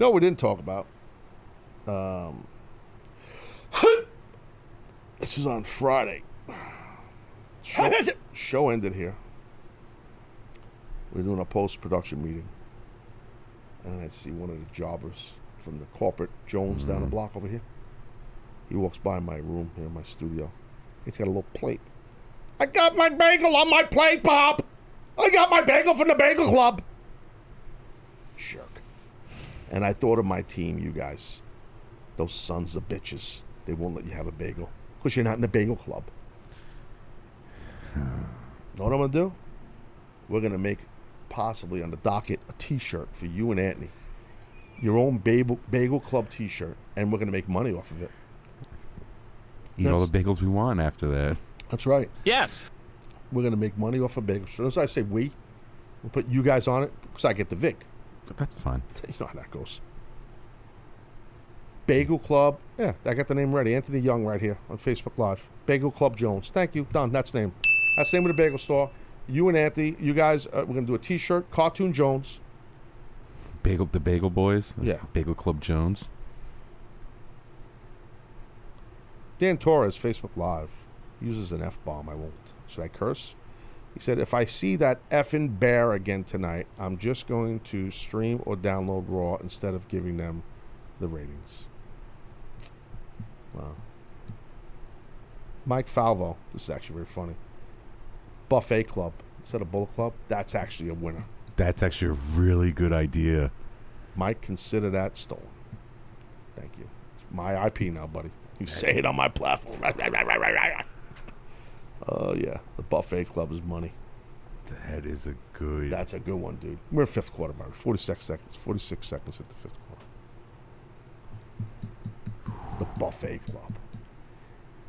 No, we didn't talk about. Um, this is on Friday. Show, show ended here. We're doing a post production meeting. And I see one of the jobbers from the corporate Jones down the block over here. He walks by my room here, in my studio. He's got a little plate. I got my bagel on my plate, Bob. I got my bagel from the Bagel Club. Jerk. And I thought of my team, you guys. Those sons of bitches. They won't let you have a bagel because you're not in the Bagel Club. know what I'm going to do? We're going to make, possibly on the docket, a t shirt for you and Anthony. Your own Bagel, bagel Club t shirt. And we're going to make money off of it. Eat all the bagels we want after that. That's right. Yes. We're going to make money off of bagel. As soon as I say we, we'll put you guys on it because I get the Vic. But that's fine. You know how that goes. Bagel Club. Yeah, I got the name ready. Anthony Young right here on Facebook Live. Bagel Club Jones. Thank you. Done. That's name. That's name of the bagel store. You and Anthony, you guys, uh, we're going to do a t shirt, Cartoon Jones. Bagel, the Bagel Boys. Yeah. Bagel Club Jones. Dan Torres, Facebook Live, uses an F bomb. I won't. Should I curse? He said, if I see that effing bear again tonight, I'm just going to stream or download Raw instead of giving them the ratings. Wow. Mike Falvo, this is actually very funny. Buffet Club instead of Bullet Club, that's actually a winner. That's actually a really good idea. Mike, consider that stolen. Thank you. It's my IP now, buddy. You say it on my platform. Oh, yeah. The Buffet Club is money. That is a good. That's a good one, dude. We're in fifth quarter, Barry. 46 seconds. 46 seconds at the fifth quarter. The Buffet Club.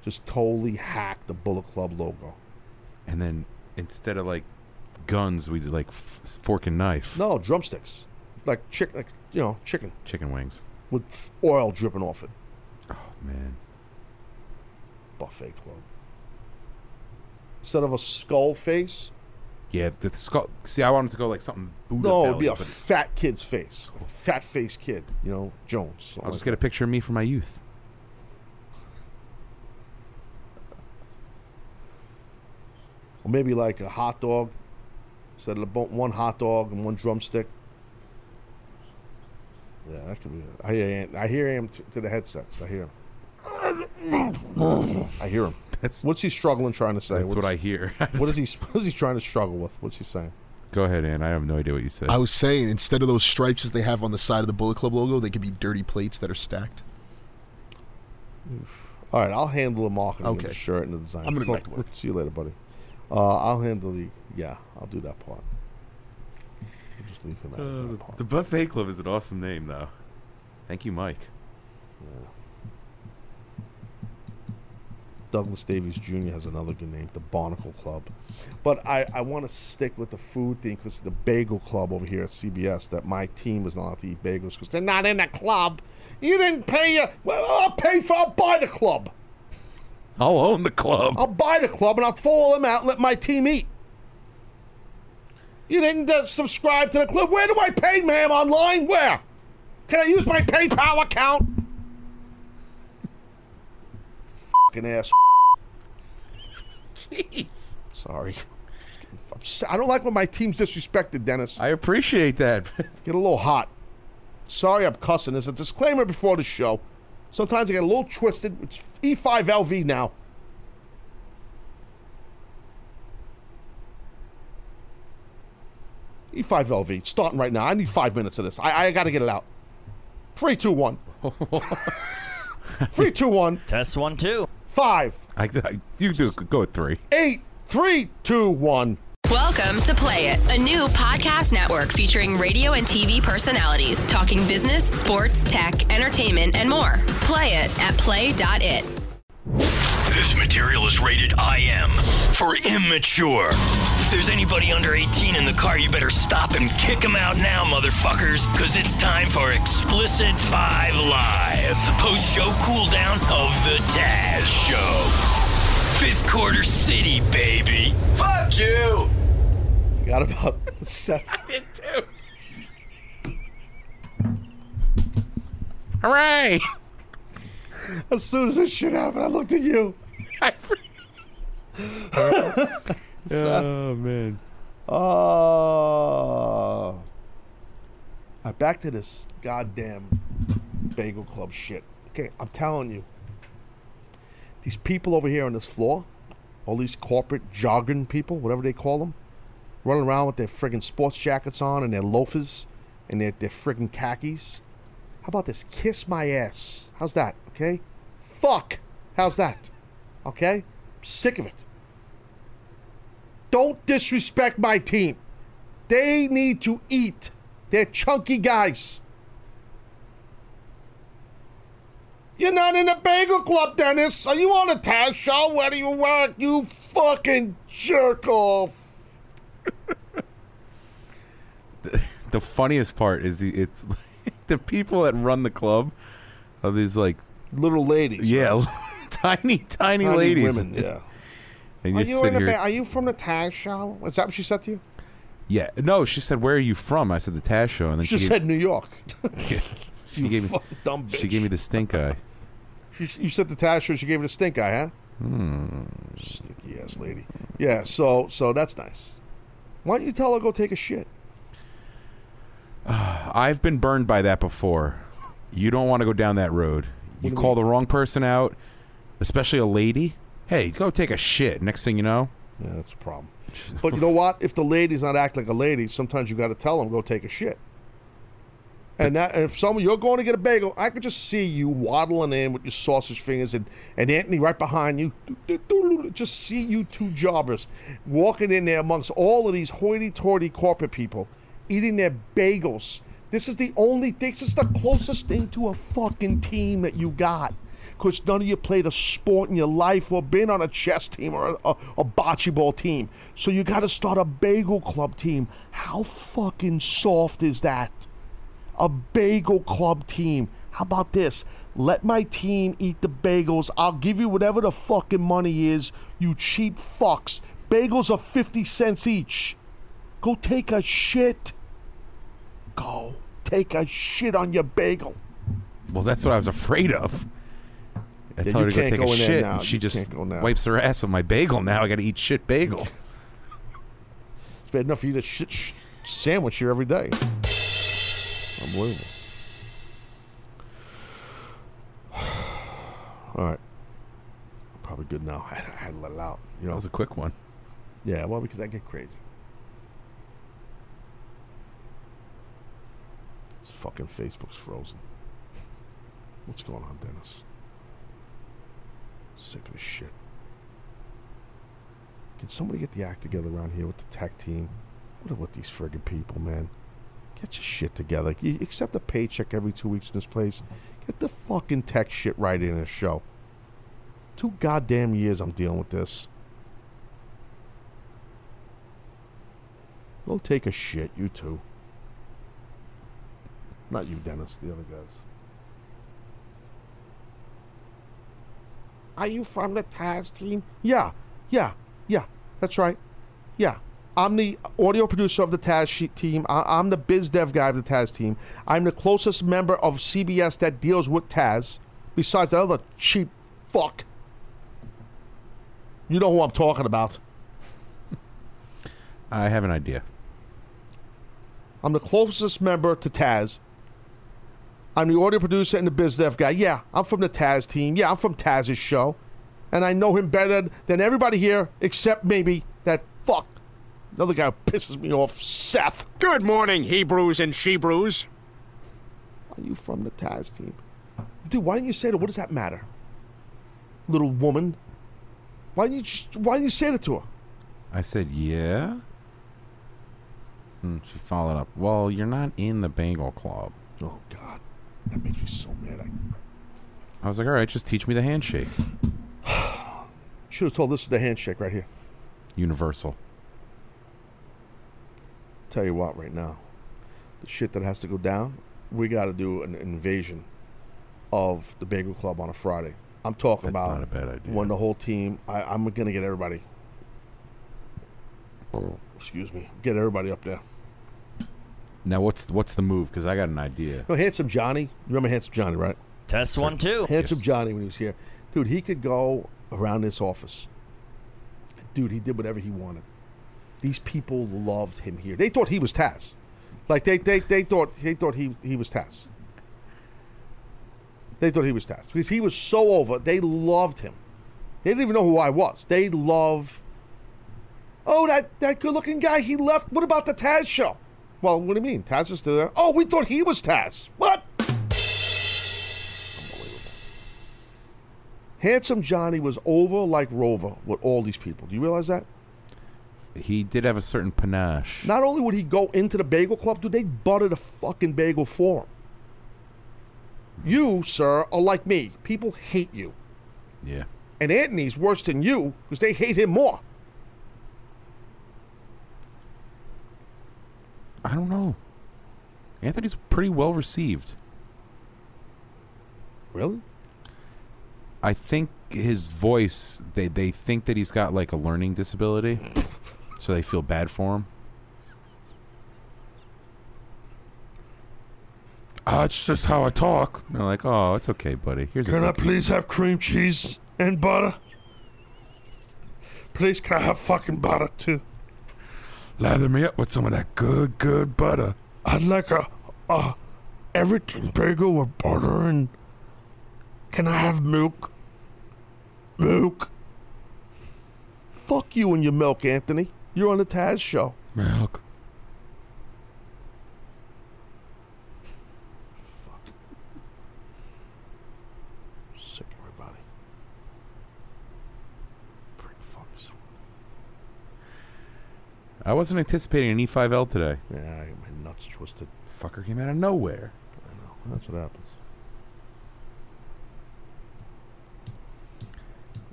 Just totally hacked the Bullet Club logo. and then instead of like guns, we did like f- fork and knife. No, drumsticks. Like chicken, like, you know, chicken Chicken wings. with f- oil dripping off it. Oh man. Buffet Club. Instead of a skull face, Yeah, the skull. See, I wanted to go like something Buddha. no, it'd be a fat kid's face. Like fat face kid, you know, Jones. I'll just like get a picture of me from my youth. Or maybe like a hot dog. Instead of one hot dog and one drumstick. Yeah, that could be. I hear him, I hear him t- to the headsets. I hear him. I hear him. That's What's he struggling trying to say? that's what I hear. What is he? What is he trying to struggle with? What's he saying? Go ahead, Ann. I have no idea what you said. I was saying instead of those stripes that they have on the side of the Bullet Club logo, they could be dirty plates that are stacked. All right, I'll handle the marketing of the Okay. shirt and the design. I'm gonna go Cool. back to work. See you later, buddy. Uh, I'll handle the. Yeah, I'll do that part. I'll just leave him out of that part. the Buffet Club is an awesome name, though. Thank you, Mike. Douglas Davies Jr. has another good name, the Barnacle Club. But I, I want to stick with the food thing because the Bagel Club over here at CBS, that my team is not allowed to eat bagels because they're not in the club. You didn't pay your. Well, I'll pay for. I'll buy the club. I'll own the club. I'll buy the club and I'll follow them out and let my team eat. You didn't uh, subscribe to the club. Where do I pay, ma'am? Online? Where? Can I use my PayPal account? Fucking ass. Jeez. Sorry. I'm s- I don't like when my team's disrespected, Dennis. I appreciate that. Get a little hot. Sorry I'm cussing. There's a disclaimer before the show. Sometimes I get a little twisted. It's E5LV now. E5LV. It's starting right now. I need five minutes of this. I, I got to get it out. Three, two, one. Three, two, one. Test one, two. Five, I, I, you do go with three. eight, three, two, one. Welcome to Play It, a new podcast network featuring radio and TV personalities talking business, sports, tech, entertainment, and more. Play it at play.it. This material is rated IM for immature. If there's anybody under 18 in the car, you better stop and kick them out now, motherfuckers, because it's time for Explicit 5 Live, post show cooldown of The Taz Show. Fifth quarter city, baby. Fuck you! Forgot about the seven. Hooray! As soon as this shit happened, I looked at you. oh man. Uh, all right, back to this goddamn bagel club shit. Okay, I'm telling you, these people over here on this floor, all these corporate jogging people, whatever they call them, running around with their friggin' sports jackets on and their loafers and their, their friggin' khakis. How about this? Kiss my ass. How's that? Okay? Fuck. How's that? Okay? I'm sick of it. Don't disrespect my team. They need to eat. They're chunky guys. You're not in the bagel club, Dennis. Are you on a Taz show? Where do you work? You fucking jerk off. The funniest part is the, it's the people that run the club are these like Little ladies. yeah tiny tiny, Tiny ladies. Women, yeah. And Are you in here. ba- Are you from the Taz show? Is that what she said to you? yeah, no. She said, "Where are you from?" I said, "The Taz show," and then She she, just gave, said New York. she you gave me dumb bitch. she gave me the stink eye. She- You said the Taz show. She gave it a stink eye, huh? Hmm. Stinky ass lady. Yeah. So so that's nice. Why don't you tell her go take a shit? I've been burned by that before. You don't want to go down that road. You call the wrong person out, especially a lady. Hey, go take a shit. Next thing you know, Yeah, that's a problem. But you know what? If the lady's not act like a lady, sometimes you got to tell them go take a shit. And that, if someone you're going to get a bagel, I could just see you waddling in with your sausage fingers and, and Anthony right behind you. Just see you two jobbers walking in there amongst all of these hoity-toity corporate people eating their bagels. This is the only thing. This is the closest thing to a fucking team that you got. Because none of you played a sport in your life or been on a chess team or a, a, a bocce ball team. So you got to start a bagel club team. How fucking soft is that? a bagel club team. How about this? Let my team eat the bagels. I'll give you whatever the fucking money is, you cheap fucks. Bagels are 50 cents each. Go take a shit. Go take a shit on your bagel. well, that's what I was afraid of. I Yeah, told her you to go can't take go a shit, and she You just can't go now. wipes her ass on my bagel. Now I got to eat shit bagel. It's bad enough to eat a shit sh- sandwich here every day. Unbelievable. All right. Probably good now. I had, I had to let it out. You That know, was a quick one. Yeah, well, because I get crazy. This fucking Facebook's frozen. What's going on, Dennis? Sick of this shit. Can somebody get the act together around here with the tech team? What about these friggin' people, man? Get your shit together. You accept a paycheck every two weeks in this place. Get the fucking tech shit right in this show. Two goddamn years I'm dealing with this. Go take a shit, you two. Not you, Dennis, the other guys. Are you from the Taz team? Yeah, yeah, yeah, that's right. Yeah. I'm the audio producer of the Taz team. I- I'm the biz dev guy of the Taz team. I'm the closest member of CBS that deals with Taz, besides that other cheap fuck. You know who I'm talking about. I have an idea. I'm the closest member to Taz. I'm the audio producer and the biz dev guy. Yeah, I'm from the Taz team. Yeah, I'm from Taz's show. And I know him better than everybody here, except maybe that fuck. Another guy who pisses me off, Seth. Good morning, Hebrews and Shebrews. Are you from the Taz team? Dude, why didn't you say that? What does that matter? Little woman. Why didn't you just, why didn't you say that to her? I said, yeah. And she followed up. Well, you're not in the Bengal Club. Oh God. That makes me so mad. I I was like, all right, just teach me the handshake. should have told this is the handshake right here. Universal. tell you what right now the shit that has to go down we got to do an invasion of the bagel club on a friday i'm talking That's about not a bad idea. when the whole team I, i'm gonna get everybody excuse me get everybody up there Now what's what's the move? Because I got an idea. No, Handsome Johnny. You remember Handsome Johnny, right? Test one, two. Handsome Yes. Johnny when he was here. Dude, he could go around this office. Dude, he did whatever he wanted. These people loved him here. They thought he was Taz. Like they they, they thought they thought he he was Taz. They thought he was Taz. Because he was so over. They loved him. They didn't even know who I was. They love Oh, that, that good looking guy, he left. What about the Taz show? Well, what do you mean? Taz is still there. Oh, we thought he was Taz. What? Unbelievable. Handsome Johnny was over like Rover with all these people. Do you realize that? He did have a certain panache. Not only would he go into the bagel club, dude, they buttered a fucking bagel for him. You, sir, are like me. People hate you. Yeah. And Anthony's worse than you because they hate him more. I don't know. Anthony's pretty well received. Really? I think his voice they they think that he's got like a learning disability. so they feel bad for him. Oh, it's just how I talk. They're like, oh, it's okay, buddy. Here's a Can I please have cream cheese and butter? Please, can I have fucking butter too? Lather me up with some of that good, good butter. I'd like a, a everything bagel with butter and. Can I have milk? Milk. Fuck you and your milk, Anthony. You're on the Taz show. Milk. Sick everybody. Prick fucks. I wasn't anticipating an E5L today. Yeah, I got my nuts twisted. Fucker came out of nowhere. I know. That's what happens.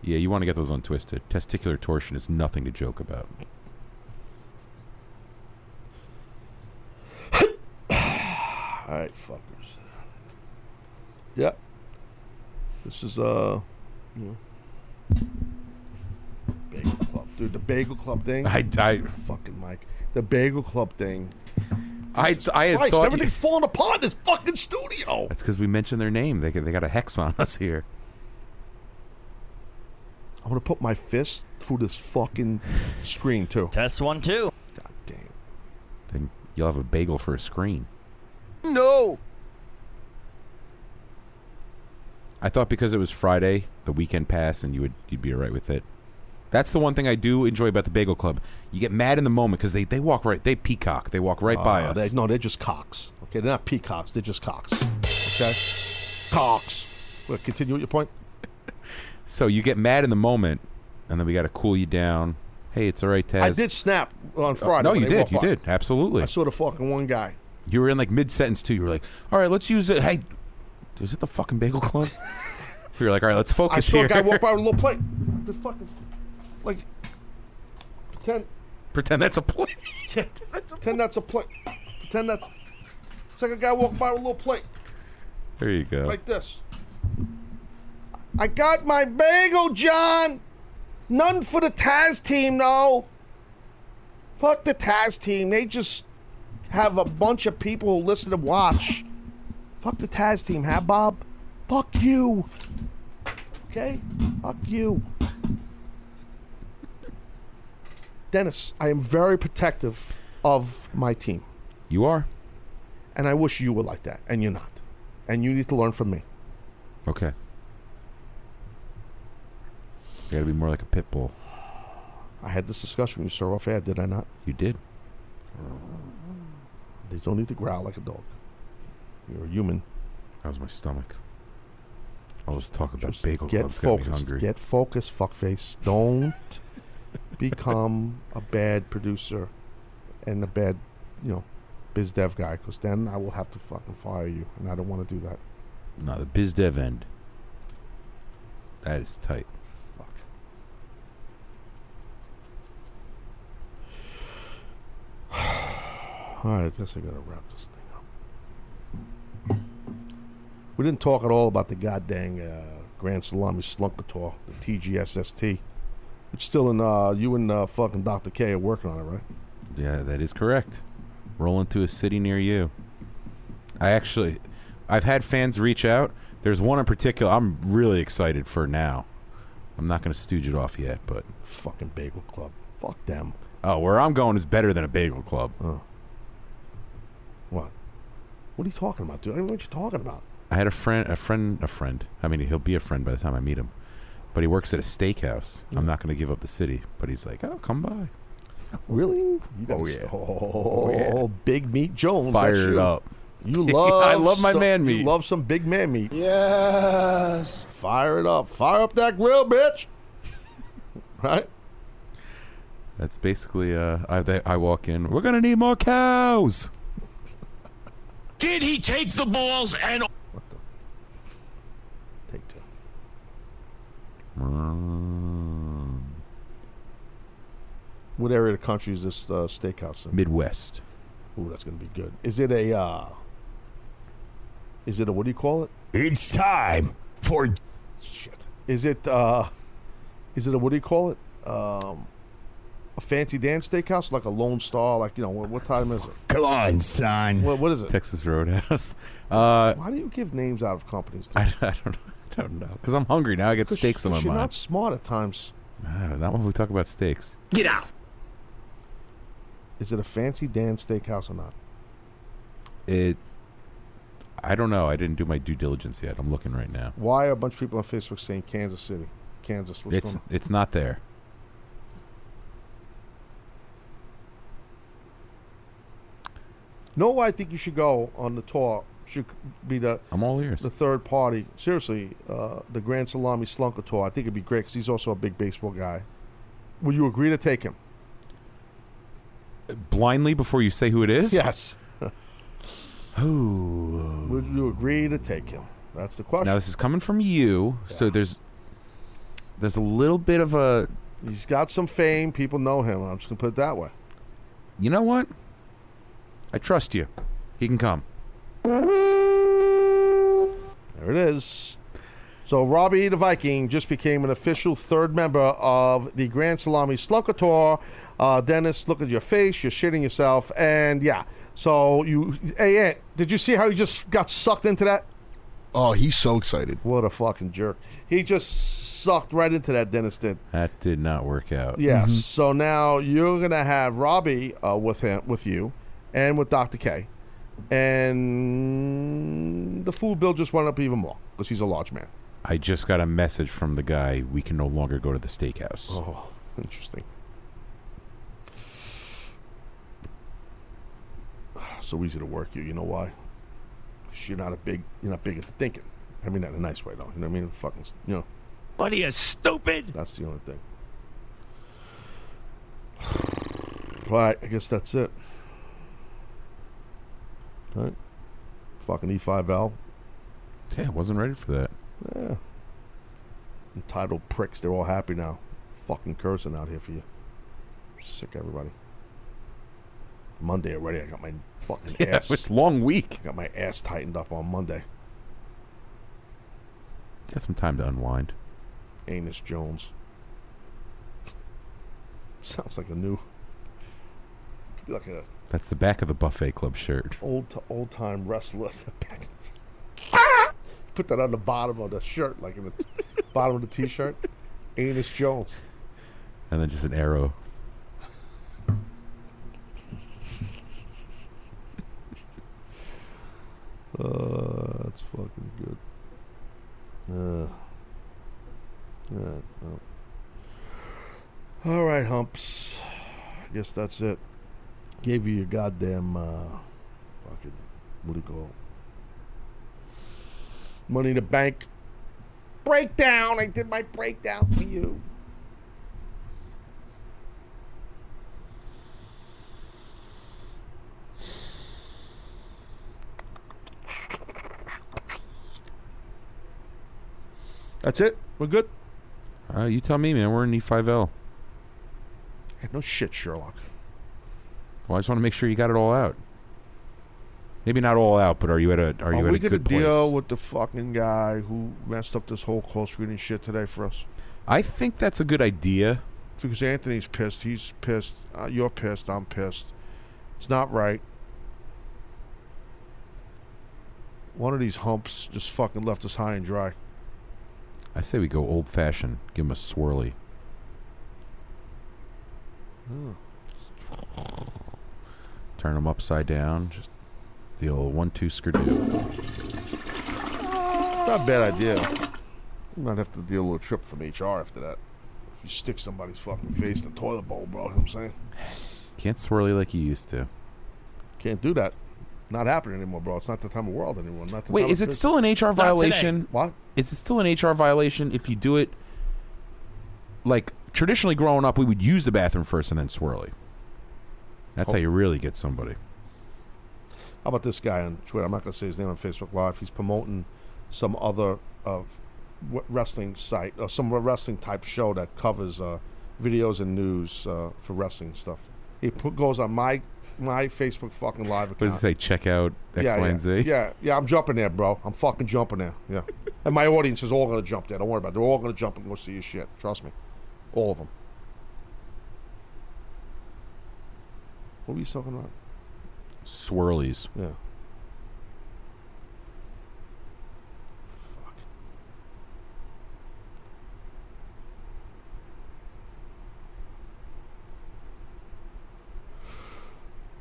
Yeah, you want to get those untwisted. Testicular torsion is nothing to joke about. All right, fuckers. Yep. This is uh, you know, dude. The bagel club thing. I, I, fucking Mike. The bagel club thing. I, I had Christ, thought. everything's falling apart in this fucking studio. That's because we mentioned their name. They, got- they got a hex on us here. I'm gonna put my fist through this fucking screen too. Test one, two. God damn. Then you'll have a bagel for a screen. No. I thought because it was Friday, the weekend pass, and you would you'd be alright with it. That's the one thing I do enjoy about the Bagel Club. You get mad in the moment because they, they walk right, they peacock, they walk right by Uh, us. They, no, they're just cocks. Okay, they're not peacocks. They're just cocks. Okay, cocks. Well, continue with your point. So you get mad in the moment, and then we got to cool you down. Hey, it's all right, Taz. I did snap on Uh, Friday. no, when you they did. walked You by. did. Absolutely. I saw the fucking one guy. You were in like mid sentence too. You were like, "All right, let's use it." Hey, is it the fucking Bagel Club? were like, "All right, let's focus I saw here." a guy walk by with a little plate. The fucking like pretend Pretend that's a plate. pretend that's a plate. Pretend that's it's like a guy walking by with a little plate There you go. like this. I got my bagel, John. None for the Taz team, though. Fuck the Taz team. They just have a bunch of people who listen and watch. Fuck the Taz team, huh, Bob? Fuck you. Okay? Fuck you. Dennis, I am very protective of my team. you are And I wish you were like that. And you're not. And you need to learn from me. okay. You got to be more like a pit bull. I had this discussion with you, sir, off air, did I not? You did. They don't need to growl like a dog. You're a human. That was my stomach. I'll just talk about Just Bagel get Club's got me focused. Get focused, fuckface. Don't become a bad producer and a bad, you know, biz dev guy, because then I will have to fucking fire you, and I don't want to do that. no, the biz dev end. That is tight. Fuck. All right, I guess I gotta wrap this thing up. We didn't talk at all about the goddamn uh, Grand Salami Slunkator, the TGSST. It's still in. Uh, you and uh, fucking Dr. K are working on it, right? Yeah, that is correct. Rolling into a city near you. I actually, I've had fans reach out. There's one in particular I'm really excited for now. I'm not going to stooge it off yet, but Fucking Bagel Club. Fuck them. oh, where I'm going is better than a bagel club. What? What are you talking about, dude? I don't know what you're talking about. I had a friend, a friend, a friend. I mean, he'll be a friend by the time I meet him. But he works at a steakhouse. I'm not going to give up the city, but he's like, "Oh, come by." Really? You got Oh, st- yeah. Oh, Big Meat Jones. Fire it you. up. You love. I love my some- man You meat. love some big man meat. Yes. Fire it up. Fire up that grill, bitch. right? That's basically. Uh, I they, I walk in. We're gonna need more cows. Did he take the balls and Take two. Mm, What area of the country is this uh, steakhouse in? Midwest. Ooh, that's gonna be good. Is it a? uh Is it a? What do you call it? It's time for Shit. Is it? uh Is it a? What do you call it? Um, a fancy dance steakhouse, like a Lone Star, like you know what, what time is it? Come on, son. What, what is it? Texas Roadhouse. Uh, Why do you give names out of companies? I, I don't know. I don't know. Because I'm hungry now. I got 'Cause steaks in my you're mind. not smart at times. Not when we talk about steaks. Get out. Is it a fancy dance steakhouse or not? It. I don't know. I didn't do my due diligence yet. I'm looking right now. Why are a bunch of people on Facebook saying Kansas City, Kansas? What's it's going on? it's not there. No, I think you should go on the tour. Should be the I'm all ears. the third party. Seriously, uh, the Grand Salami Slunker tour. I think it'd be great because he's also a big baseball guy. Will you agree to take him? Blindly before you say who it is. Yes. Who Would you agree to take him? That's the question. Now this is coming from you, so there's there's a little bit of a. He's got some fame. People know him. I'm just gonna put it that way. You know what? I trust you. He can come. There it is. So Robbie the Viking just became an official third member of the Grand Salami Slunker Uh, Dennis, look at your face. You're shitting yourself. And yeah, so you, hey, Ant, did you see how he just got sucked into that? Oh, he's so excited. What a fucking jerk. He just sucked right into that, Dennis did. That did not work out. Yes. So now you're gonna have Robbie uh, with him, with you, and with Dr. K, and the fool bill just went up even more because he's a large man. I just got a message from the guy. We can no longer go to the steakhouse. Oh, interesting. So easy to work you. You know why? 'Cause you're not a big. You're not big into thinking. I mean that in a nice way, though. You know what I mean? Fucking. You know. What are you stupid? That's the only thing. All right, I guess that's it. All right. Fucking E5L. Yeah, I wasn't ready for that. Yeah. Entitled pricks. They're all happy now. Fucking cursing out here for you. Sick, everybody. Monday already. I got my fucking Yeah, ass. it's long week. I got my ass tightened up on Monday. Got some time to unwind. Anus Jones. Sounds like a new. Could be like a That's the back of the buffet club shirt. old t- old time wrestler. Put that on the bottom of the shirt, like in the t- bottom of the t-shirt. Anus Jones. And then just an arrow. Uh, that's fucking good. Uh, yeah, well. All right, humps. I guess that's it. Gave you your goddamn uh, fucking what do you call it? Money in the bank breakdown. I did my breakdown for you. That's it. We're good. Uh, you tell me, man. We're in E5L. Hey, no shit, Sherlock. Well, I just want to make sure you got it all out. Maybe not all out, but are you at a are you are we gonna deal with the fucking guy who messed up this whole call screening shit today for us? I think that's a good idea. Because Anthony's pissed, he's pissed, uh, you're pissed, I'm pissed. It's not right. One of these humps just fucking left us high and dry. I say we go old fashioned. Give him a swirly. Mm. Turn them upside down. Just the old one two skidoo. Not a bad idea. You might have to deal with a trip from HR after that. If you stick somebody's fucking face in the toilet bowl, bro, you know what I'm saying? Can't swirly like you used to. Can't do that. Not happening anymore, bro. It's not the time of world anymore. Not the Wait, time is it still an HR violation? What? Is it still an HR violation if you do it? Like traditionally, growing up, we would use the bathroom first and then swirly. That's how you really get somebody. How about this guy on Twitter? I'm not going to say his name on Facebook Live. He's promoting some other uh, wrestling site or some wrestling type show that covers uh, videos and news uh, for wrestling stuff. He put, goes on my my Facebook fucking live What does it say? Check out X, yeah, Y, yeah. and Z. Yeah, yeah, I'm jumping there, bro. I'm fucking jumping there. Yeah, and my audience is all gonna jump there. Don't worry about it. They're all gonna jump and go see your shit. Trust me, all of them. What were you talking about? Swirlies. Yeah.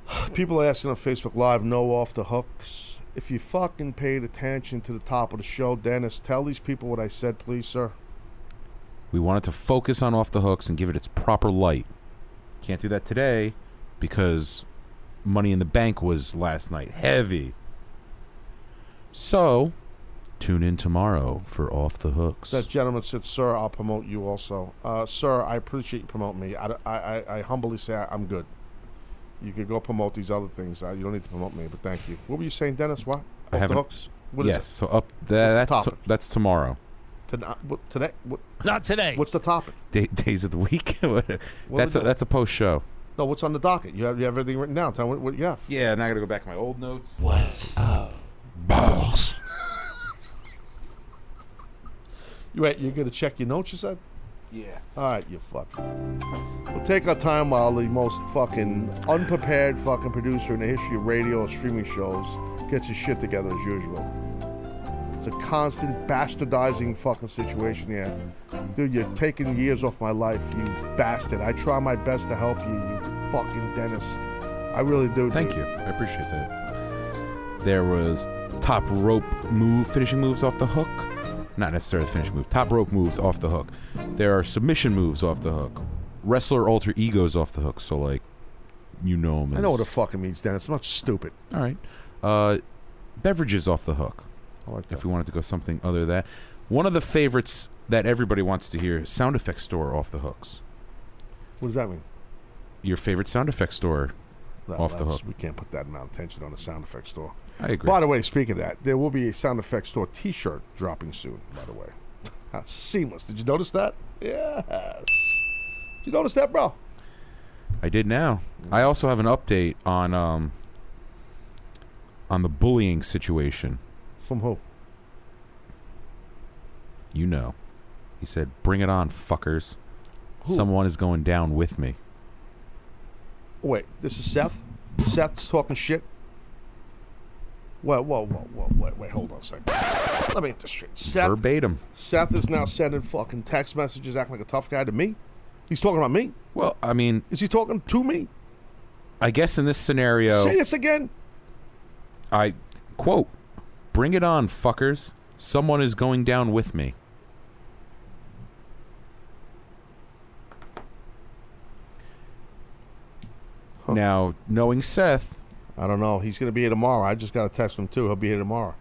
Fuck. People are asking on Facebook Live, no off the hooks. If you fucking paid attention to the top of the show, Dennis, tell these people what I said, please, sir. We wanted to focus on off the hooks and give it its proper light. Can't do that today because Money in the Bank was last night. Heavy. So, tune in tomorrow for Off the Hooks. That gentleman said, "Sir, I'll promote you also." Uh, sir, I appreciate you promoting me. I, I, I, I humbly say I, I'm good. You could go promote these other things. Uh, you don't need to promote me, but thank you. What were you saying, Dennis? What? I Off the hooks? What is yes, so up that, the that's topic? that's tomorrow. it? Today, what, today? What, Not today. what's the topic? Day, days of the week. That's a, that's a post show. No, what's on the docket? You have, you have everything written down. Tell me what, what you have. Yeah, now I gotta go back to my old notes. what's oh. Balls. You wait, you're gonna check your notes. You said. Yeah. All right, you fuck. We'll take our time while the most fucking unprepared fucking producer in the history of radio or streaming shows gets his shit together as usual. It's a constant bastardizing fucking situation here. Dude, you're taking years off my life, you bastard. I try my best to help you, you fucking Dennis. I really do. Thank dude. you. I appreciate that. There was top rope move finishing moves off the hook. Not necessarily finish move. Top rope moves off the hook. There are submission moves off the hook. Wrestler alter egos off the hook. So like, you know them. I know what it fucking means, Dennis. I'm not stupid. All right. Uh, beverages off the hook. I like. If we wanted to go something other than that, one of the favorites that everybody wants to hear: sound effects store off the hooks. What does that mean? Your favorite sound effects store. No, Off the hook. We can't put that amount of attention on a sound effects store. I agree. By the way, speaking of that, there will be a sound effects store T-shirt dropping soon. By the way, How seamless. Did you notice that? Yes. Did you notice that, bro? I did now. I also have an update on um on the bullying situation. From who? You know. He said, "Bring it on, fuckers. Who? Someone is going down with me." Oh, wait, this is Seth. Seth's talking shit. Whoa, whoa, whoa, whoa, wait, wait, hold on a second. Let me get this straight. Seth, Verbatim. Seth is now sending fucking text messages, acting like a tough guy to me. He's talking about me. Well, I mean, Is he talking to me? I guess in this scenario, Say this again. I quote, "Bring it on, fuckers. Someone is going down with me." Now, knowing Seth, I don't know. He's going to be here tomorrow. I just got to text him, too. He'll be here tomorrow.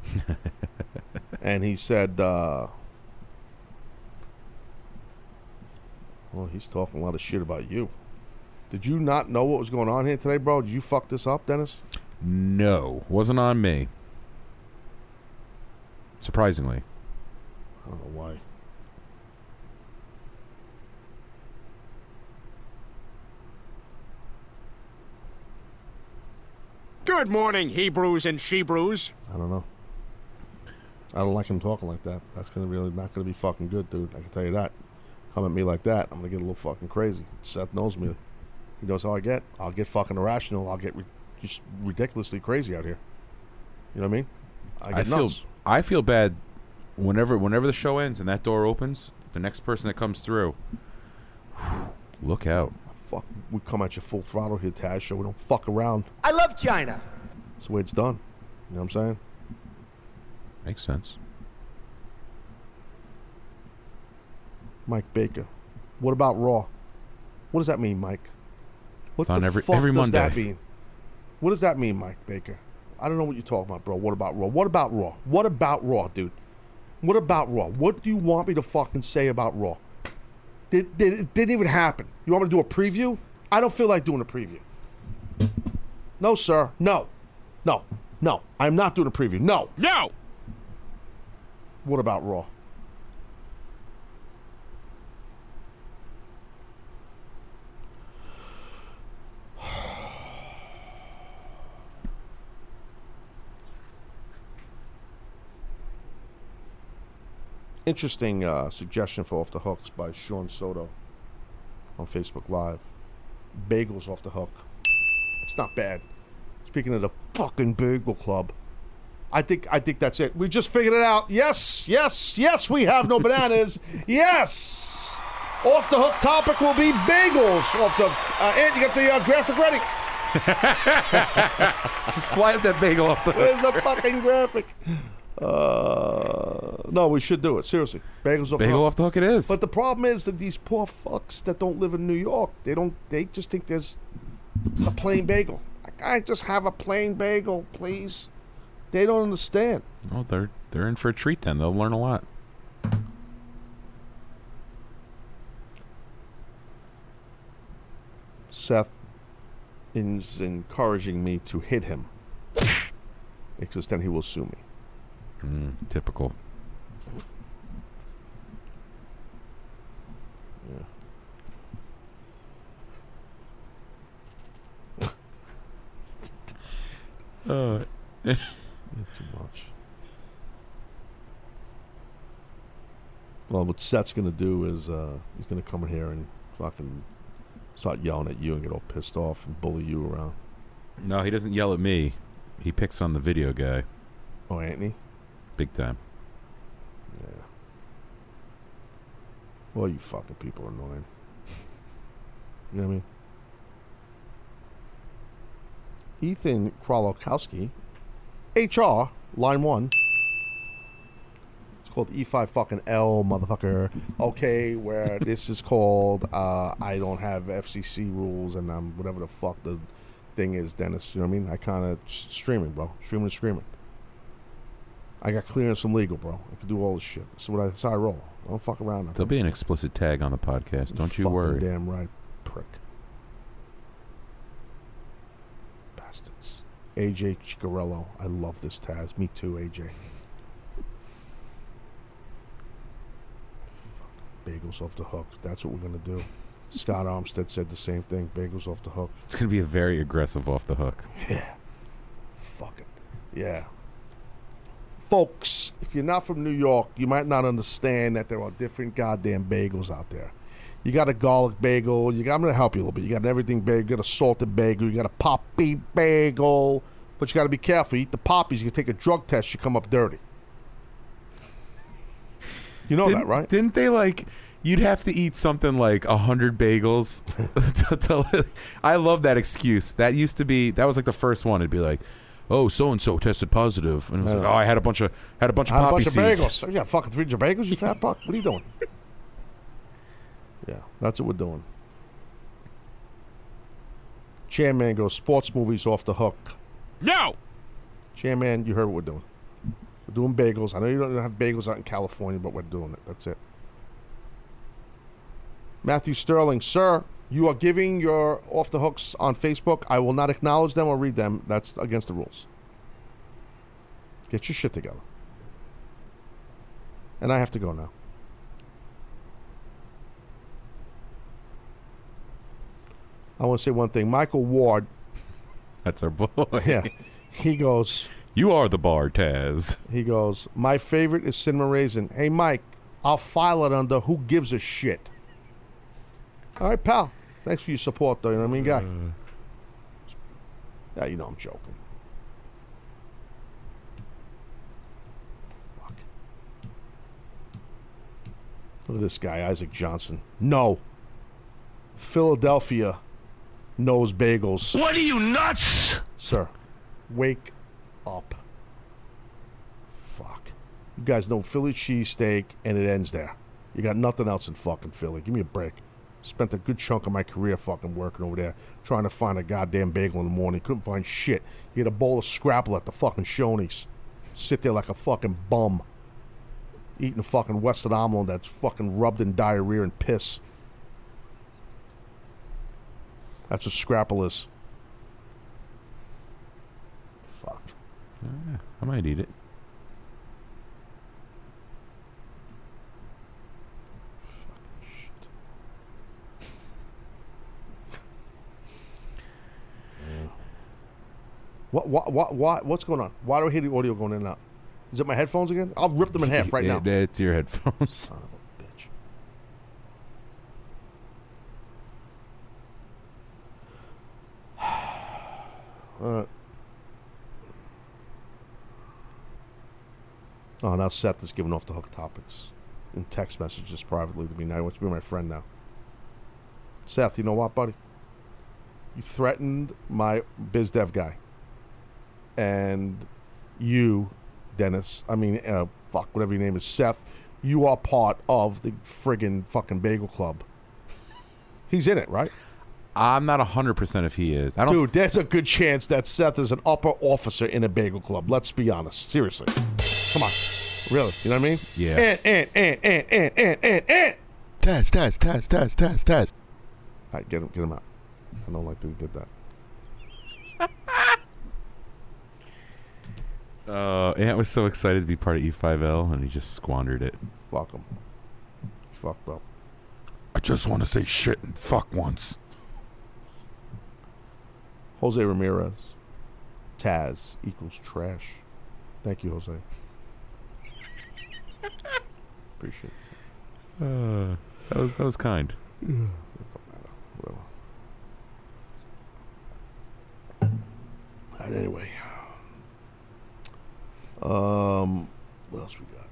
and he said, uh, well, he's talking a lot of shit about you. Did you not know what was going on here today, bro? Did you fuck this up, Dennis? no, wasn't on me. Surprisingly. I don't know why. Good morning, Hebrews and Shebrews. I don't know. I don't like him talking like that. That's gonna really not gonna be fucking good, dude. I can tell you that. Come at me like that, I'm gonna get a little fucking crazy. Seth knows me. He knows how I get. I'll get fucking irrational. I'll get re- just ridiculously crazy out here. You know what I mean? I I get feel nuts. I feel bad whenever whenever the show ends and that door opens. The next person that comes through, look out. Fuck, we come at you full throttle here, Taz. Show we don't fuck around. I love China. That's the way it's done. You know what I'm saying? Makes sense. Mike Baker. What about Raw? What does that mean, Mike? What It's on the every- fuck every does that Monday. mean? What does that mean, Mike Baker? I don't know what you're talking about, bro. What about Raw? What about Raw? What about Raw, dude? What about Raw? What do you want me to fucking say about Raw? Did, did, it didn't even happen. You want me to do a preview? I don't feel like doing a preview. No, sir. No. No. No. I'm not doing a preview. No. No! What about Raw? Interesting uh, suggestion for Off the Hooks by Sean Soto on Facebook Live. Bagels off the hook. It's not bad. Speaking of the fucking bagel club, I think I think that's it. We just figured it out. Yes, yes, yes. We have no bananas. yes. Off the hook topic will be bagels. Off the uh, and you got the uh, graphic ready. Just fly up that bagel off the Where's the fucking graphic? Uh, no, we should do it. Seriously, bagels off the bagel hook. off the hook. It is. But the problem is that these poor fucks that don't live in New York, they don't. They just think there's a plain bagel. Like, I just have a plain bagel, please. They don't understand. oh, they're they're in for a treat. Then they'll learn a lot. Seth is encouraging me to hit him because then he will sue me. Mm, typical. Uh, Too much. Well, what Seth's gonna do is uh, he's gonna come in here and fucking start yelling at you and get all pissed off and bully you around. no, he doesn't yell at me. He picks on the video guy, Oh, Anthony. big time. Yeah. Well, you fucking people are annoying. You know what I mean? Ethan Krolokowski, HR, line one. It's called E5 fucking L, motherfucker. Okay, where this is called, uh, I don't have FCC rules and I'm whatever the fuck the thing is, Dennis. You know what I mean? I kind of streaming, bro. Streaming and screaming. I got clearance from legal, bro. I can do all this shit. That's what I, that's how I roll. I don't fuck around. There'll be an explicit tag on the podcast. Don't you Fucking worry. Damn right, prick. Bastards. AJ Chicarello. I love this Taz. Me too, AJ. Bagels off the hook. That's what we're gonna do. Scott Armstead said the same thing. Bagels off the hook. It's gonna be a very aggressive off the hook. Yeah. Fucking. Yeah. Folks, if you're not from New York, you might not understand that there are different goddamn bagels out there. You got a garlic bagel. You got, I'm going to help you a little bit. You got an everything bagel. You got a salted bagel. You got a poppy bagel. But you got to be careful. You eat the poppies, you can take a drug test. You come up dirty. You know didn't, that, right? Didn't they like? You'd have to eat something like a hundred bagels. to, to- I love that excuse. That used to be. That was like the first one. It'd be like, "Oh, so and so tested and it was like, "Oh, I had a bunch of had a bunch of I had a poppy bunch of bagels. You got fucking three bagels, you fat fuck. What are you doing? yeah, that's what we're doing. Chairman goes sports movies off the hook. No! Chairman, you heard what we're doing. We're doing bagels. I know you don't have bagels out in California, but we're doing it. That's it. Matthew Sterling, sir, you are giving your off the hooks on Facebook. I will not acknowledge them or read them. That's against the rules. Get your shit together. And I have to go now. I want to say one thing. Michael Ward, That's our boy. yeah, he goes. You are the bar, Taz. He goes, My favorite is cinnamon raisin. Hey, Mike, I'll file it under who gives a shit. All right, pal. Thanks for your support, though. You know what I mean, guy? Uh, yeah, you know I'm joking. Fuck. Look at this guy, Isaac Johnson. No. Philadelphia knows bagels. What are you, nuts? Sir, wake up. Fuck. You guys know Philly cheesesteak, and it ends there. You got nothing else in fucking Philly. Give me a break. Spent a good chunk of my career fucking working over there, trying to find a goddamn bagel in the morning. Couldn't find shit. You had a bowl of scrapple at the fucking Shoney's. Sit there like a fucking bum. Eating a fucking Western omelet that's fucking rubbed in diarrhea and piss. That's what scrapple is. Fuck. I might eat it. What, what, what, what, what's going on? Why do I hear the audio going in and out? Is it my headphones again? I'll rip them in half right now. It's your headphones. Son of a bitch. Alright. Oh, now Seth is giving off the hook topics in text messages privately to me. Now he wants to be my friend now. Seth, you know what, buddy? You threatened my biz dev guy. And you, Dennis, I mean, uh, fuck, whatever your name is, Seth, you are part of the friggin' fucking bagel club. He's in it, right? I'm not 100% if he is. I don't Dude, there's a good chance that Seth is an upper officer in a bagel club. Let's be honest. Seriously. Come on. Really? You know what I mean? Yeah. And, and, and, and, and, and, and, and. Taz, Taz, Taz, Taz, Taz, Taz. All right, get him, get him out. I don't like that he did that. Uh, Ant was so excited to be part of E5L, and he just squandered it. Fuck him. Fucked up. I just want to say shit and fuck once. Jose Ramirez. Taz equals trash. Thank you, Jose. Appreciate it. Uh, that was that was kind. It don't matter. Whatever. All right, anyway. Um, what else we got?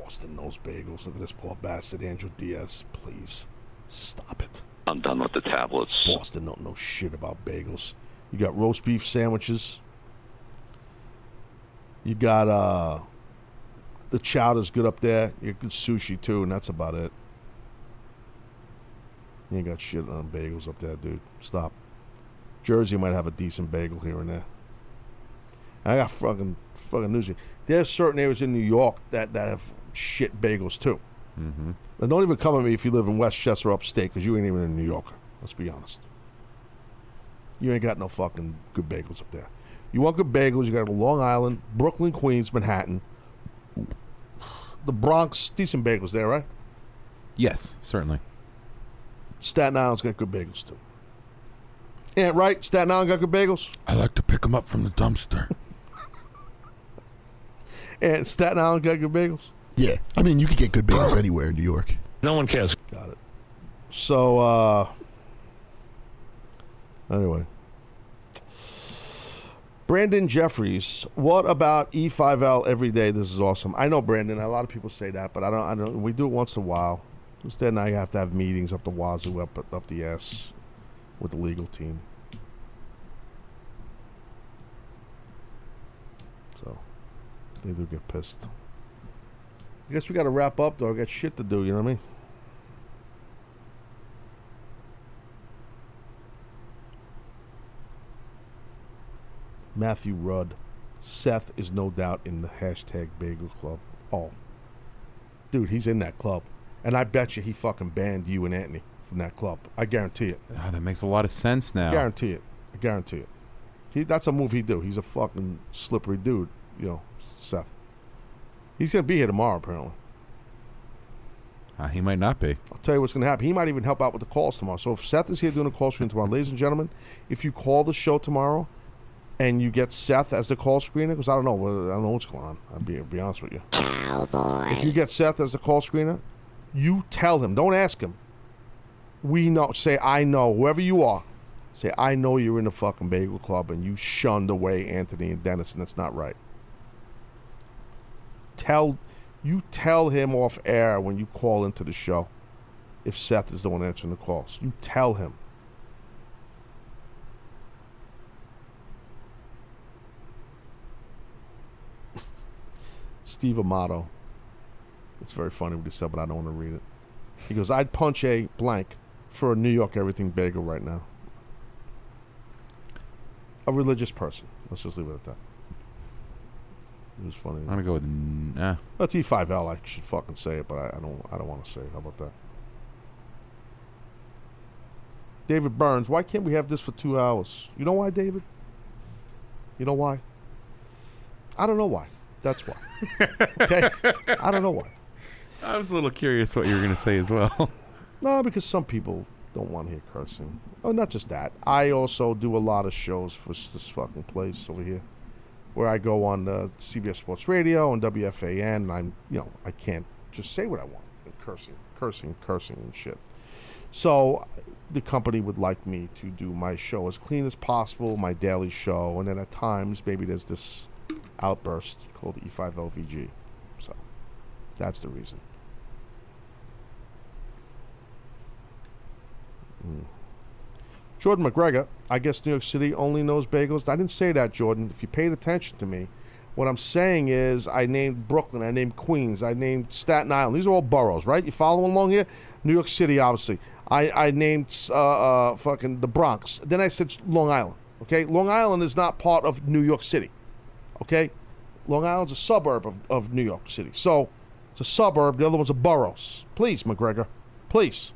Boston knows bagels. Look at this poor bastard, Andrew Diaz. Please stop it. I'm done with the tablets. Boston don't know shit about bagels. You got roast beef sandwiches. You got uh the chowder's good up there. You got good sushi too, and that's about it. You ain't got shit on bagels up there, dude. Stop. Jersey might have a decent bagel here and there. I got fucking fucking news. There's certain areas in New York that, that have shit bagels too. Mm-hmm. And don't even come at me if you live in Westchester upstate, because you ain't even a New Yorker. Let's be honest. You ain't got no fucking good bagels up there. You want good bagels, you got Long Island, Brooklyn, Queens, Manhattan, the Bronx, decent bagels there, right? Yes, certainly. Staten Island's got good bagels too. Yeah, right? Staten Island got good bagels? I like to pick them up from the dumpster. And Staten Island got good bagels? Yeah, I mean, you could get good bagels anywhere in New York. No one cares. Got it. So, uh, anyway. Brandon Jeffries, what about E5L every day? This is awesome. I know Brandon. A lot of people say that, but I don't. I don't. We do it once in a while. Instead, now you have to have meetings up the wazoo, up up the ass, with the legal team. So, they do get pissed. I guess we got to wrap up, though. I got shit to do. You know what I mean? Matthew Rudd. Seth is no doubt in the hashtag Bagel Club. Oh. Dude, he's in that club. And I bet you he fucking banned you and Anthony from that club. I guarantee it. Ah, that makes a lot of sense now. I Guarantee it. I guarantee it. He, that's a move he do. He's a fucking slippery dude, you know, Seth. He's going to be here tomorrow, apparently. Uh, he might not be. I'll tell you what's going to happen. He might even help out with the calls tomorrow. So if Seth is here doing a call screen tomorrow, ladies and gentlemen, if you call the show tomorrow and you get Seth as the call screener, because I don't know, I don't know what's going on. I'll be, I'll be honest with you. Cowboy. If you get Seth as the call screener, you tell him. Don't ask him. We know. Say I know. Whoever you are, say I know you're in the fucking bagel club and you shunned away Anthony and Dennis, and that's not right. Tell You tell him off air when you call into the show if Seth is the one answering the calls. You tell him. Steve Amato. It's very funny what he said, but I don't want to read it. He goes, I'd punch a blank for a New York everything bagel right now. A religious person. Let's just leave it at that. It was funny. I'm gonna go with n- eh. That's E5L. I should fucking say it, but I, I don't. I don't want to say it. How about that? David Burns. Why can't we have this for two hours? You know why, David? You know why? I don't know why. That's why. okay. I don't know why. I was a little curious what you were gonna say as well. No, because some people don't want to hear cursing. Oh, not just that. I also do a lot of shows for this fucking place over here, where I go on uh, CBS Sports Radio and WFAN, and I'm, you know, I can't just say what I want. Cursing, cursing, cursing, and shit. So the company would like me to do my show as clean as possible, my daily show, and then at times maybe there's this outburst called E E5LVG. So that's the reason. Mm. Jordan McGregor, I guess New York City only knows bagels. I didn't say that, Jordan. If you paid attention to me, what I'm saying is I named Brooklyn, I named Queens, I named Staten Island. These are all boroughs, right? You following along here? New York City, obviously. I, I named uh, uh, fucking the Bronx. Then I said Long Island. Okay, Long Island is not part of New York City. Okay, Long Island's a suburb of, of New York City. So it's a suburb. The other one's a boroughs. Please, McGregor, please.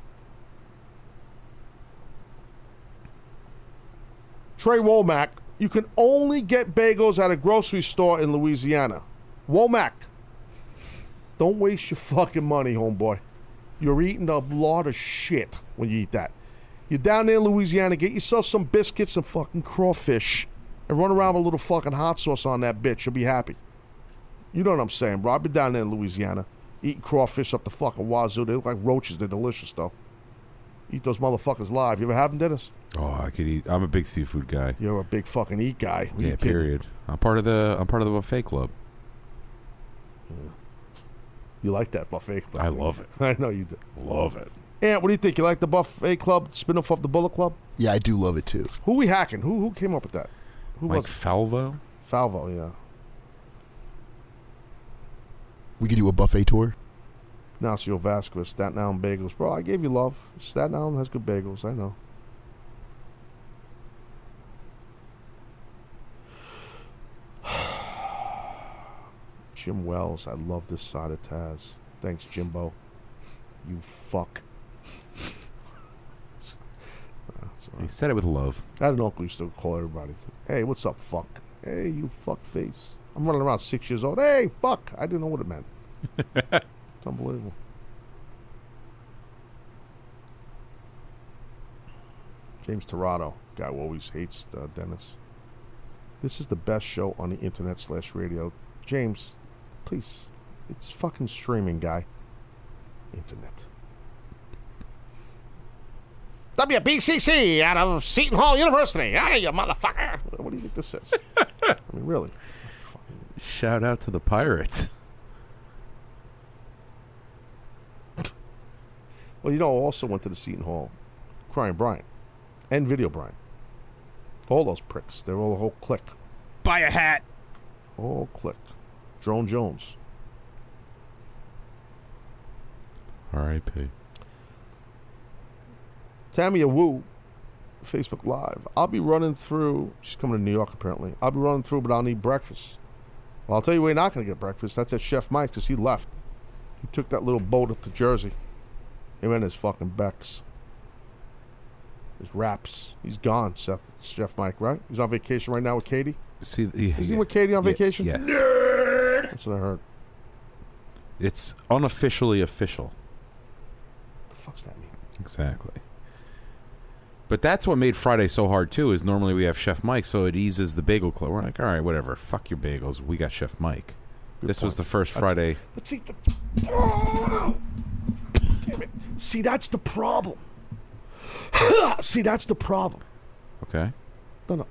Trey Womack, you can only get bagels at a grocery store in Louisiana. Womack, don't waste your fucking money, homeboy. You're eating a lot of shit when you eat that. You're down there in Louisiana, get yourself some biscuits and fucking crawfish and run around with a little fucking hot sauce on that bitch. You'll be happy. You know what I'm saying, bro? I've been down there in Louisiana eating crawfish up the fucking wazoo. They look like roaches. They're delicious, though. Eat those motherfuckers live. You ever have them, Dennis? oh, I could eat. I'm a big seafood guy. You're a big fucking eat guy. Who Yeah, period. I'm part of the. I'm part of the buffet club. You like that buffet club? I love it. I know you do. Love it. Ant, what do you think? You like the buffet club spin-off of the Bullet Club? Yeah, I do love it too. Who we hacking? Who who came up with that? Who Mike was Falvo. Falvo? Yeah. We could do a buffet tour. Ignacio Vasquez, Staten Island Bagels. Bro, I gave you love. Staten Island has good bagels. I know. Jim Wells, I love this side of Taz. Thanks, Jimbo. You fuck. Ah, it's He said it with love. I had an uncle used to call everybody, "Hey, what's up, fuck? Hey, you fuck face." I'm running around six years old. Hey, fuck! I didn't know what it meant. unbelievable. James Torado, guy who always hates uh, Dennis. This is the best show on the internet slash radio. James, please, it's fucking streaming, guy. Internet. WBCC out of Seton Hall University. Hey, you motherfucker. What do you think this is? I mean, really. Shout out to the pirates. Well, you know, I also went to the Seton Hall. Crying Brian. And Video Brian. All those pricks. They're all a whole clique. Buy a hat. Whole clique. Drone Jones. R.I.P. Tamia Wu, Facebook Live. I'll be running through. She's coming to New York, apparently. I'll be running through, but I'll need breakfast. Well, I'll tell you where you're not going to get breakfast. That's at Chef Mike's because he left. He took that little boat up to Jersey. Him and his fucking Becks. His raps. He's gone, Seth. Chef Mike, right? He's on vacation right now with Katie. See, yeah, Is he yeah. with Katie on Yeah, vacation? Yes. That's what I heard. It's unofficially official. What the fuck's that mean? Exactly. But that's what made Friday so hard too. Is normally we have Chef Mike, so it eases the bagel club. We're like, all right, whatever. Fuck your bagels. We got Chef Mike. Good this was the first That's- Friday. But see, the, oh. See, that's the problem. see, that's the problem. Okay. No, no.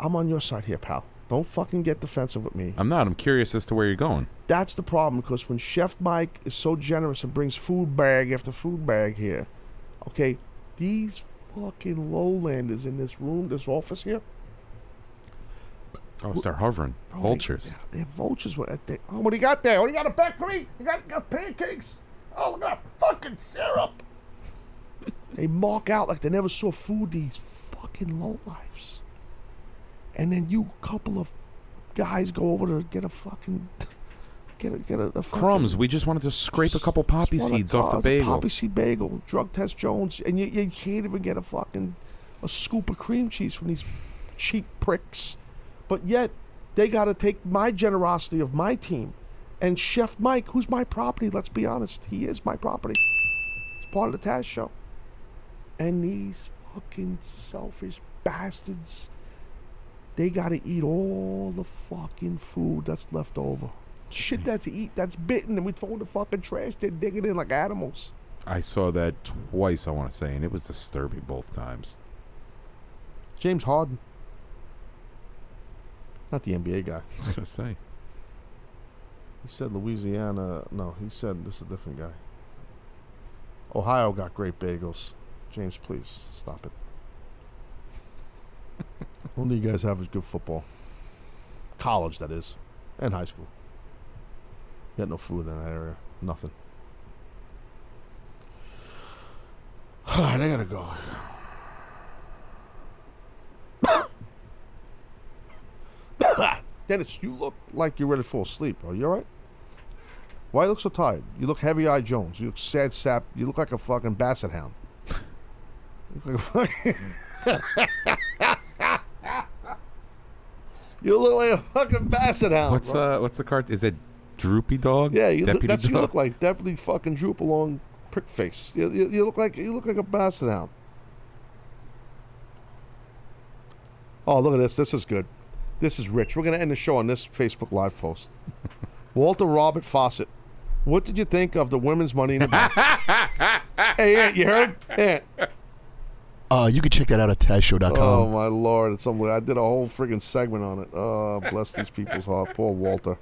I'm on your side here, pal. Don't fucking get defensive with me. I'm not. I'm curious as to where you're going. That's the problem because when Chef Mike is so generous and brings food bag after food bag here, okay, these fucking lowlanders in this room, this office here, Oh, start hovering. bro, Vultures. They, they're vultures. What, uh, they, oh, what do you got there? What do you got a back for me? You got, you got pancakes? Oh, look at that fucking syrup. they mark out like they never saw food. These fucking lowlifes. And then you couple of guys go over to get a fucking get a get a, a Crumbs. We just wanted to scrape a couple poppy seeds off the bagel. Poppy seed bagel, drug test Jones, and you, you can't even get a fucking a scoop of cream cheese from these cheap pricks. But yet they got to take my generosity of my team and Chef Mike, who's my property. Let's be honest, he is my property. It's part of the Taz show. And these fucking selfish bastards, they got to eat all the fucking food that's left over. Shit that's eat, that's bitten, and we throw in the fucking trash. They're digging in like animals. I saw that twice. I want to say, and it was disturbing both times. James Harden, not the NBA guy. I was gonna say. He said Louisiana. No, he said this is a different guy. Ohio got great bagels. James, please stop it. Only you guys have is good football. College, that is, and high school. You got no food in that area. Nothing. All right, I gotta go. Dennis, you look like you're ready to fall asleep. Are you all right? Why you look so tired? You look heavy-eyed Jones. You look sad sap. You look like a fucking basset hound. You look like a fucking... you look like a fucking basset hound. What's bro. uh? What's the card? Is it Droopy Dog? Yeah, you look, that's what you Dog? look like. Deputy fucking droop along prick face. You, you, you look like you look like a basset hound. Oh, look at this. This is good. This is rich. We're gonna end the show on this Facebook Live post. Walter Robert Fawcett. What did you think of the women's money in the bank? hey, Ant, you heard? Ant. Uh, you can check that out at TazShow.com. Oh my lord, it's something. I did a whole friggin' segment on it. Oh, bless these people's heart. Poor Walter.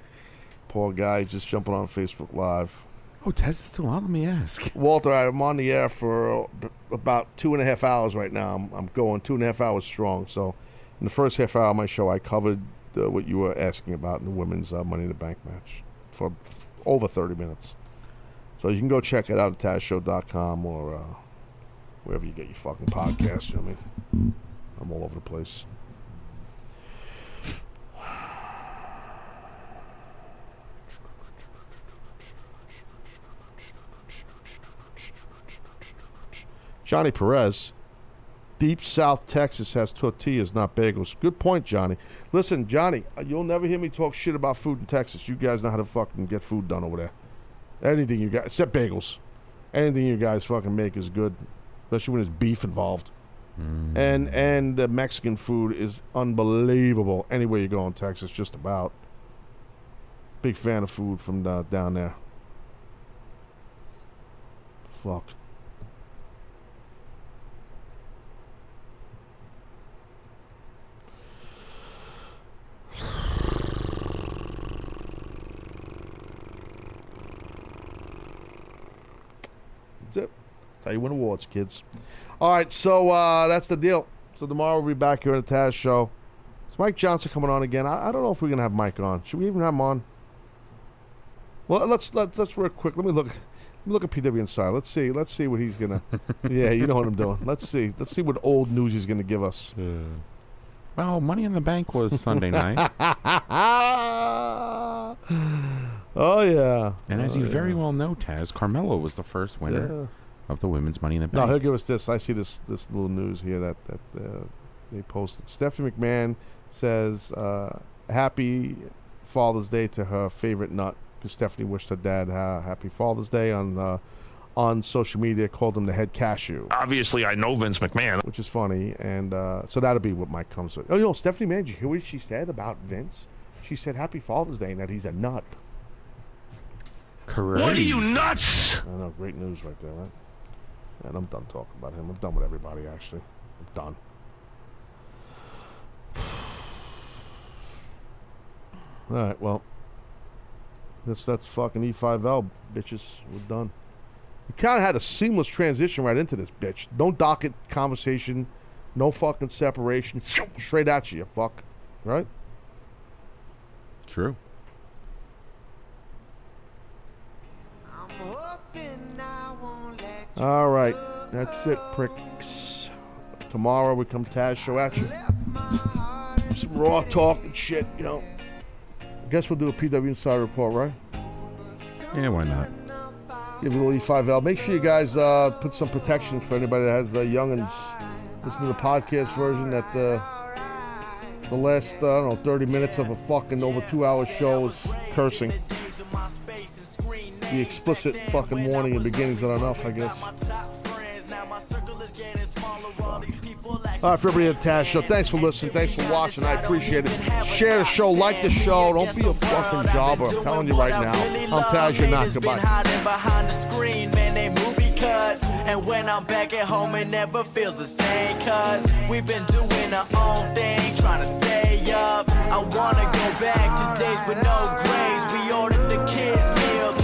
Poor guy just jumping on Facebook Live. Oh, Taz is still on. Let me ask. Walter, I'm on the air for uh, about two and a half hours right now. I'm, I'm going two and a half hours strong. So, in the first half hour of my show, I covered uh, what you were asking about in the women's uh, Money in the Bank match for th- over 30 minutes. So, you can go check it out at TazShow.com or uh, wherever you get your fucking podcasts. You know what I mean? I'm all over the place. Johnny Perez. Deep South Texas has tortillas, not bagels. Good point, Johnny. Listen, Johnny, you'll never hear me talk shit about food in Texas. You guys know how to fucking get food done over there. Anything you guys, except bagels. Anything you guys fucking make is good, especially when there's beef involved. And and the Mexican food is unbelievable. Anywhere you go in Texas, just about. Big fan of food from uh, down there. Fuck. That's it. That's how you win awards, kids. All right, so uh, that's the deal. So tomorrow we'll be back here on the Taz Show. Is Mike Johnson coming on again? I, I don't know if we're gonna have Mike on. Should we even have him on? Well, let's let's let's real quick. Let me look. Let me look at PW Inside. Let's see. Let's see what he's gonna. yeah, you know what I'm doing. Let's see. Let's see what old news he's gonna give us. Well, Money in the Bank was Sunday night, oh yeah. and as Oh, you yeah. very well know, Taz Carmella was the first winner Yeah. Of the Women's Money in the Bank. No, he'll Bank. give us this. I see this this little news here that that uh, they posted. Stephanie McMahon says uh, happy Father's Day to her favorite nut because Stephanie wished her dad uh, happy Father's Day on uh, on social media. Called him the head cashew, Obviously, I know Vince McMahon. which is funny. And uh, so that'll be what Mike comes with. Oh, you know, Stephanie McMahon. Did you hear what she said about Vince? She said happy Father's Day and that he's a nut. Correct. What are you nuts? I know, great news right there, right? And I'm done talking about him. I'm done with everybody, actually. I'm done. All right, well, that's that's fucking E5L, bitches. We're done. We kind of had a seamless transition right into this, bitch. No docket conversation, no fucking separation. Straight at you, you fuck. Right? True. All right, that's it, pricks. Tomorrow we come Taz show at you. Some raw talk and shit, you know. I guess we'll do a PW Insider report, right? Yeah, why not? Give a little E5L. Make sure you guys uh, put some protections for anybody that has uh, youngins. Listen to the podcast version that uh, the last, uh, I don't know, 30 minutes of a fucking over two hour show is cursing. The explicit fucking warning and beginnings are enough, I guess. All right, for everybody at the Taz Show, thanks for listening. Thanks for watching. I appreciate it. Share the show, like the show. Don't be a fucking jobber. I'm telling you right now. I'm Taz, you're not. Goodbye. cuts. And when I'm back at home, it never feels the same. Cause we've been doing our own thing, trying to stay up. I wanna go back to days with no grades. We ordered the kids' meal,